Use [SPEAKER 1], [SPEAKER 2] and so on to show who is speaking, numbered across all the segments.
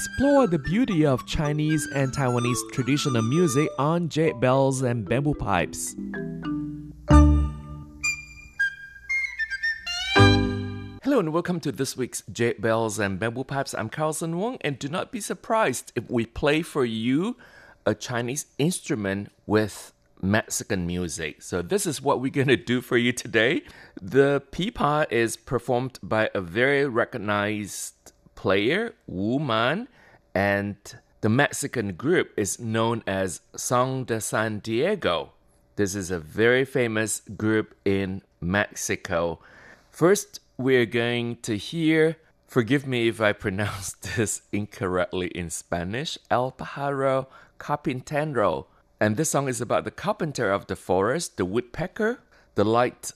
[SPEAKER 1] explore the beauty of Chinese and Taiwanese traditional music on jade bells and bamboo pipes. Hello and welcome to this week's Jade Bells and Bamboo Pipes. I'm Carlson Wong, and do not be surprised if we play for you a Chinese instrument with Mexican music. So, this is what we're going to do for you today. The pipa is performed by a very recognized player, Wu Man, and the Mexican group is known as Son de San Diego. This is a very famous group in Mexico. First, we're going to hear, forgive me if I pronounce this incorrectly in Spanish, El Pájaro Carpintero and this song is about the carpenter of the forest, the woodpecker. The light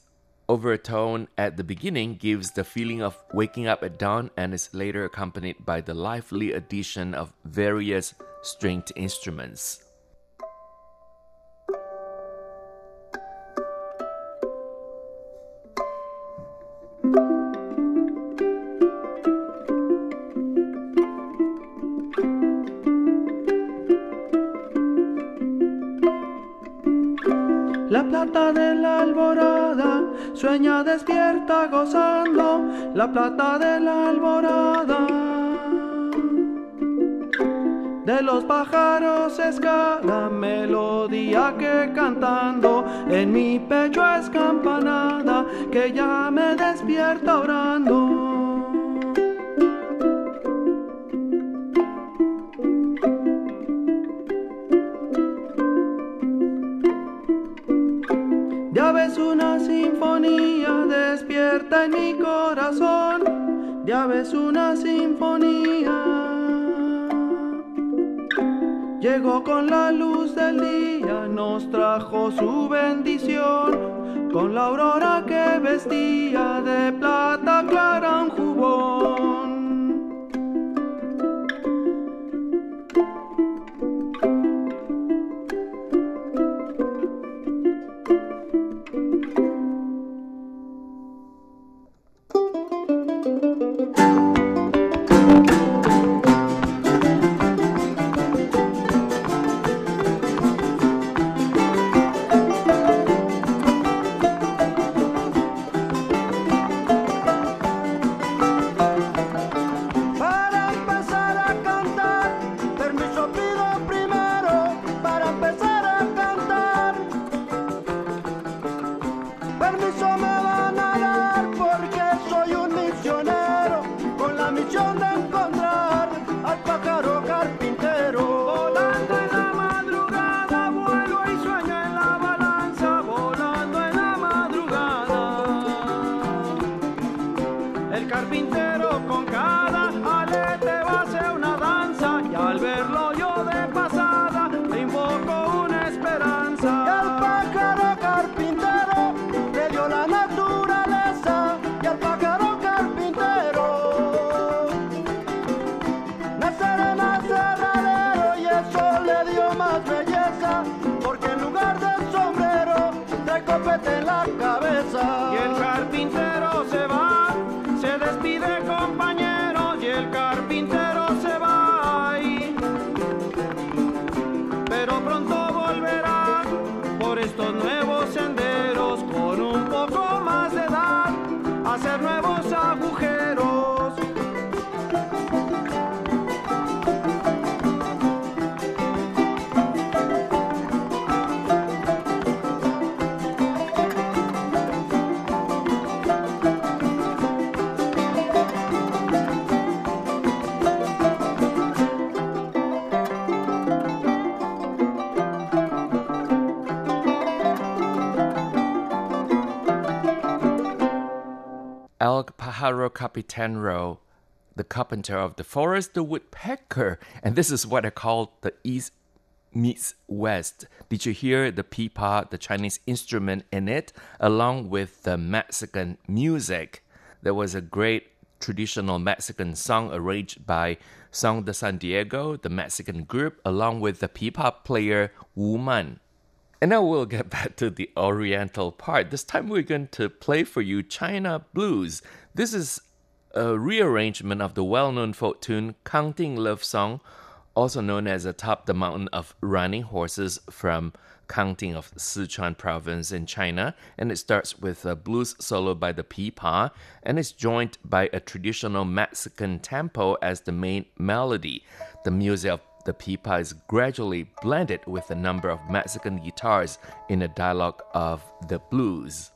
[SPEAKER 1] overtone at the beginning gives the feeling of waking up at dawn and is later accompanied by the lively addition of various stringed instruments.
[SPEAKER 2] Despierta gozando la plata de la alborada. De los pájaros es cada melodía que cantando en mi pecho es campanada que ya me despierta orando. Despierta en mi corazón. Ya ves una sinfonía. Llegó con la luz del día, nos trajo su bendición. Con la aurora que vestía de plata clara un jubón. Carpintero,
[SPEAKER 1] the carpenter of the forest, the woodpecker. And this is what I call the East meets West. Did you hear the pipa, the Chinese instrument in it, along with the Mexican music? There was a great traditional Mexican song arranged by Son de San Diego, the Mexican group, along with the pipa player Wu Man. And now we'll get back to the Oriental part. This time we're going to play for you China Blues. This is a rearrangement of the well known folk tune Counting Love Song, also known as Atop the Mountain of Running Horses from Kangting of Sichuan province in China, and it starts with a blues solo by the pipa, and is joined by a traditional Mexican tempo as the main melody. The music of the pipa is gradually blended with a number of Mexican guitars in a dialogue of the blues.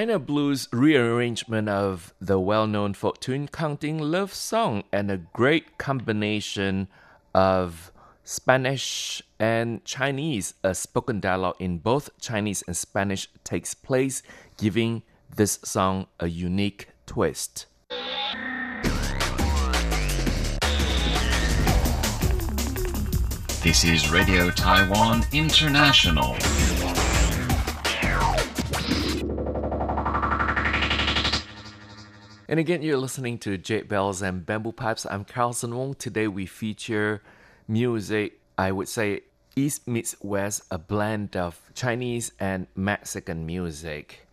[SPEAKER 1] China Blues rearrangement of the well known folk tune Counting Love Song and a great combination of Spanish and Chinese. A spoken dialogue in both Chinese and Spanish takes place, giving this song a unique twist.
[SPEAKER 3] This is Radio Taiwan International.
[SPEAKER 1] And again, you're listening to Jade Bells and Bamboo Pipes. I'm Carlson Wong. Today we feature music, I would say East meets West, a blend of Chinese and Mexican music.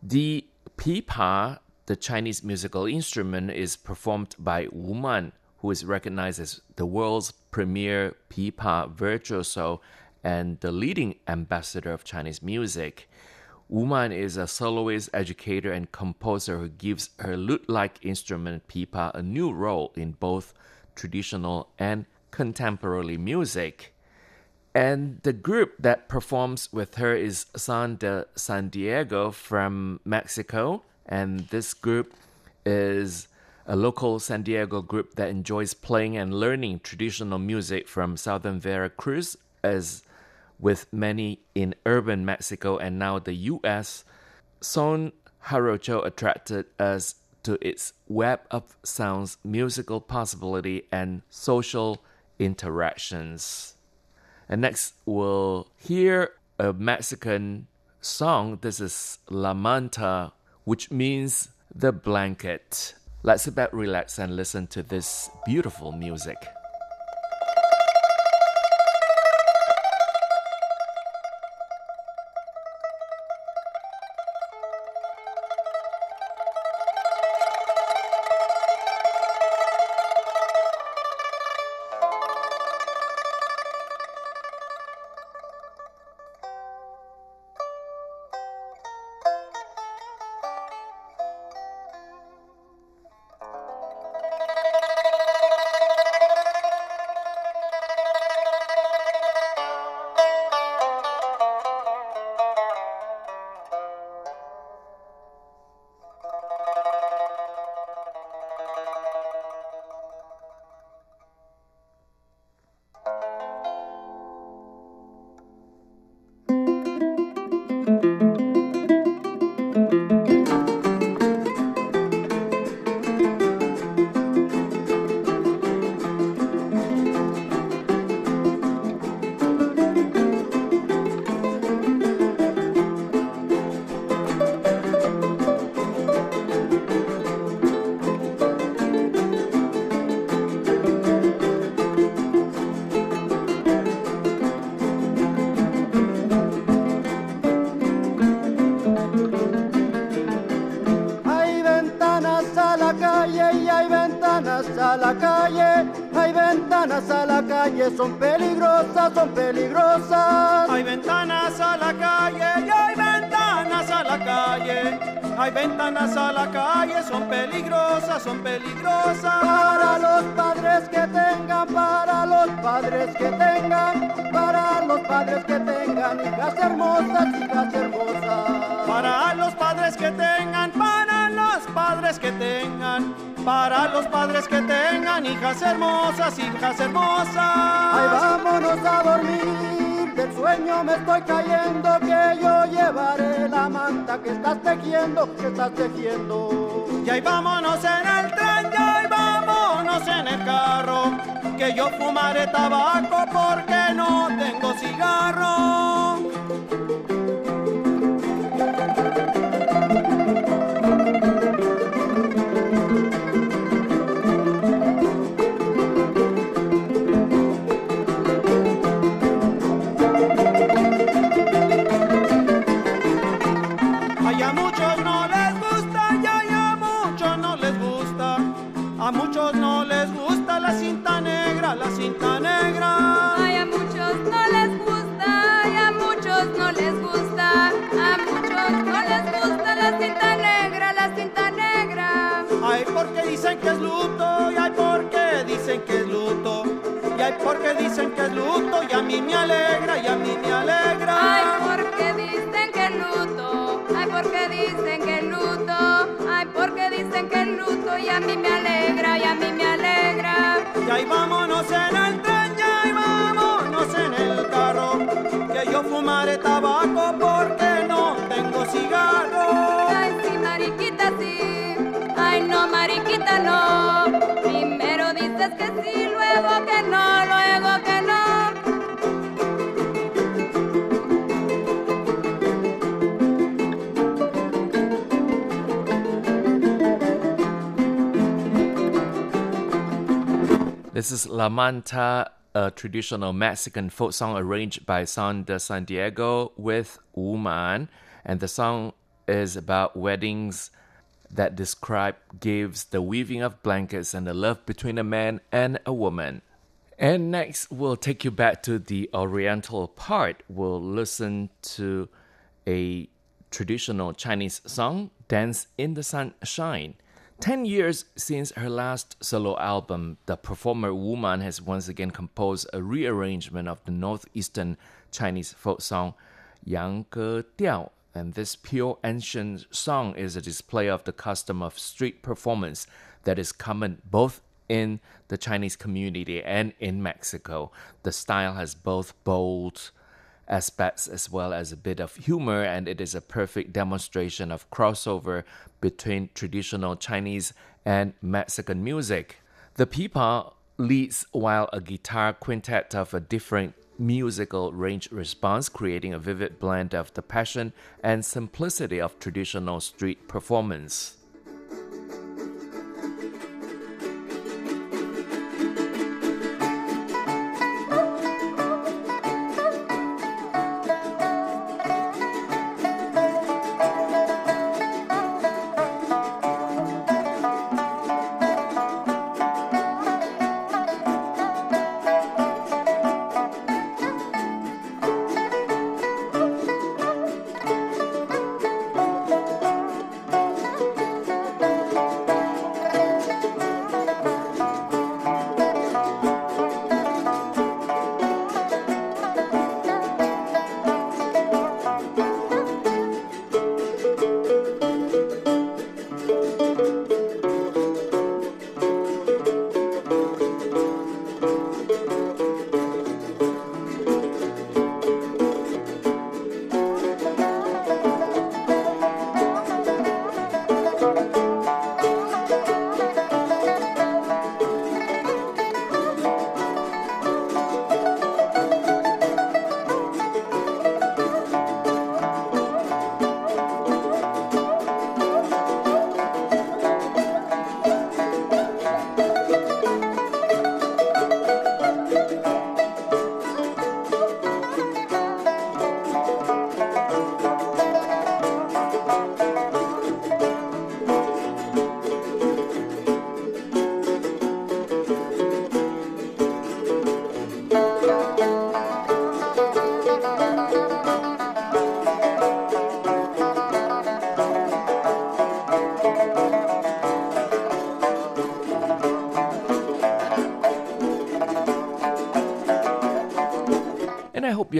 [SPEAKER 1] The pipa, the Chinese musical instrument, is performed by Wu Man, who is recognized as the world's premier pipa virtuoso and the leading ambassador of Chinese music. Wu Man is a soloist, educator, and composer who gives her lute like instrument pipa a new role in both traditional and contemporary music. And the group that performs with her is Son de San Diego from Mexico. And this group is a local San Diego group that enjoys playing and learning traditional music from southern Veracruz as with many in urban Mexico and now the US, Son Jarocho attracted us to its web of sounds, musical possibility, and social interactions. And next, we'll hear a Mexican song. This is La Manta, which means the blanket. Let's sit back, relax, and listen to this beautiful music.
[SPEAKER 2] Calle. Hay ventanas a la calle, son peligrosas, son peligrosas. Para los padres que tengan, para los padres que tengan, para los padres que tengan hijas hermosas, hijas hermosas.
[SPEAKER 4] Para los padres que tengan, para los padres que tengan, para los padres que tengan hijas hermosas, hijas hermosas.
[SPEAKER 2] Ay, vámonos a dormir, del sueño me estoy cayendo, que yo llevaré la manta que estás tejiendo, que estás tejiendo.
[SPEAKER 4] Y ahí vámonos en el tren, y ahí vámonos en el carro. Que yo fumaré tabaco porque no tengo cigarro. Y a mí me alegra, y a mí me alegra.
[SPEAKER 5] Y
[SPEAKER 4] ahí vámonos en el tren, y ahí vámonos en el carro, que yo fumaré tabaco porque no tengo cigarro.
[SPEAKER 5] Ay, sí, mariquita, sí. Ay, no, mariquita, no. Primero dices que sí, luego que no, luego que no.
[SPEAKER 1] This is La Manta, a traditional Mexican folk song arranged by Son de San Diego with Wu Man. And the song is about weddings that describe gives the weaving of blankets and the love between a man and a woman. And next, we'll take you back to the Oriental part. We'll listen to a traditional Chinese song, Dance in the Sunshine. Ten years since her last solo album, the performer Wu Man has once again composed a rearrangement of the northeastern Chinese folk song Yang Ge Diao. And this pure ancient song is a display of the custom of street performance that is common both in the Chinese community and in Mexico. The style has both bold aspects as well as a bit of humor, and it is a perfect demonstration of crossover between traditional Chinese and Mexican music. The pipa leads while a guitar quintet of a different musical range responds, creating a vivid blend of the passion and simplicity of traditional street performance.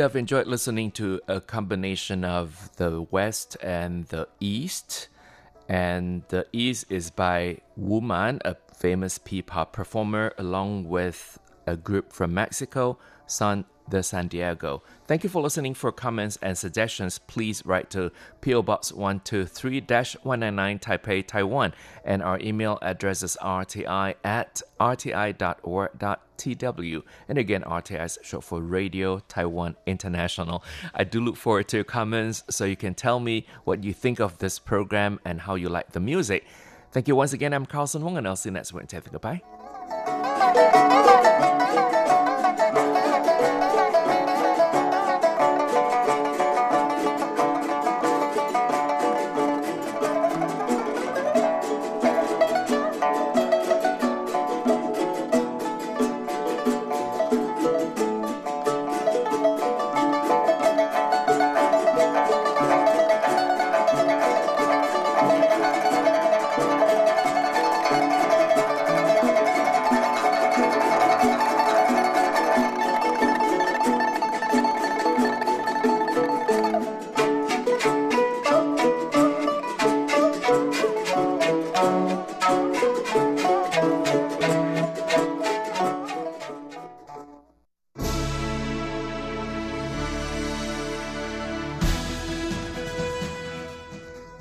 [SPEAKER 1] Have enjoyed listening to a combination of the West and the East. And the East is by Wu Man, a famous pipa performer, along with a group from Mexico, Son de San Diego. Thank you for listening. For comments and suggestions, please write to PO Box 123-199 Taipei, Taiwan. And our email address is rti at rti.org.tw. And again, RTI is short for Radio Taiwan International. I do look forward to your comments so you can tell me what you think of this program and how you like the music. Thank you once again. I'm Carlson Wong, and I'll see you next Wednesday. Goodbye.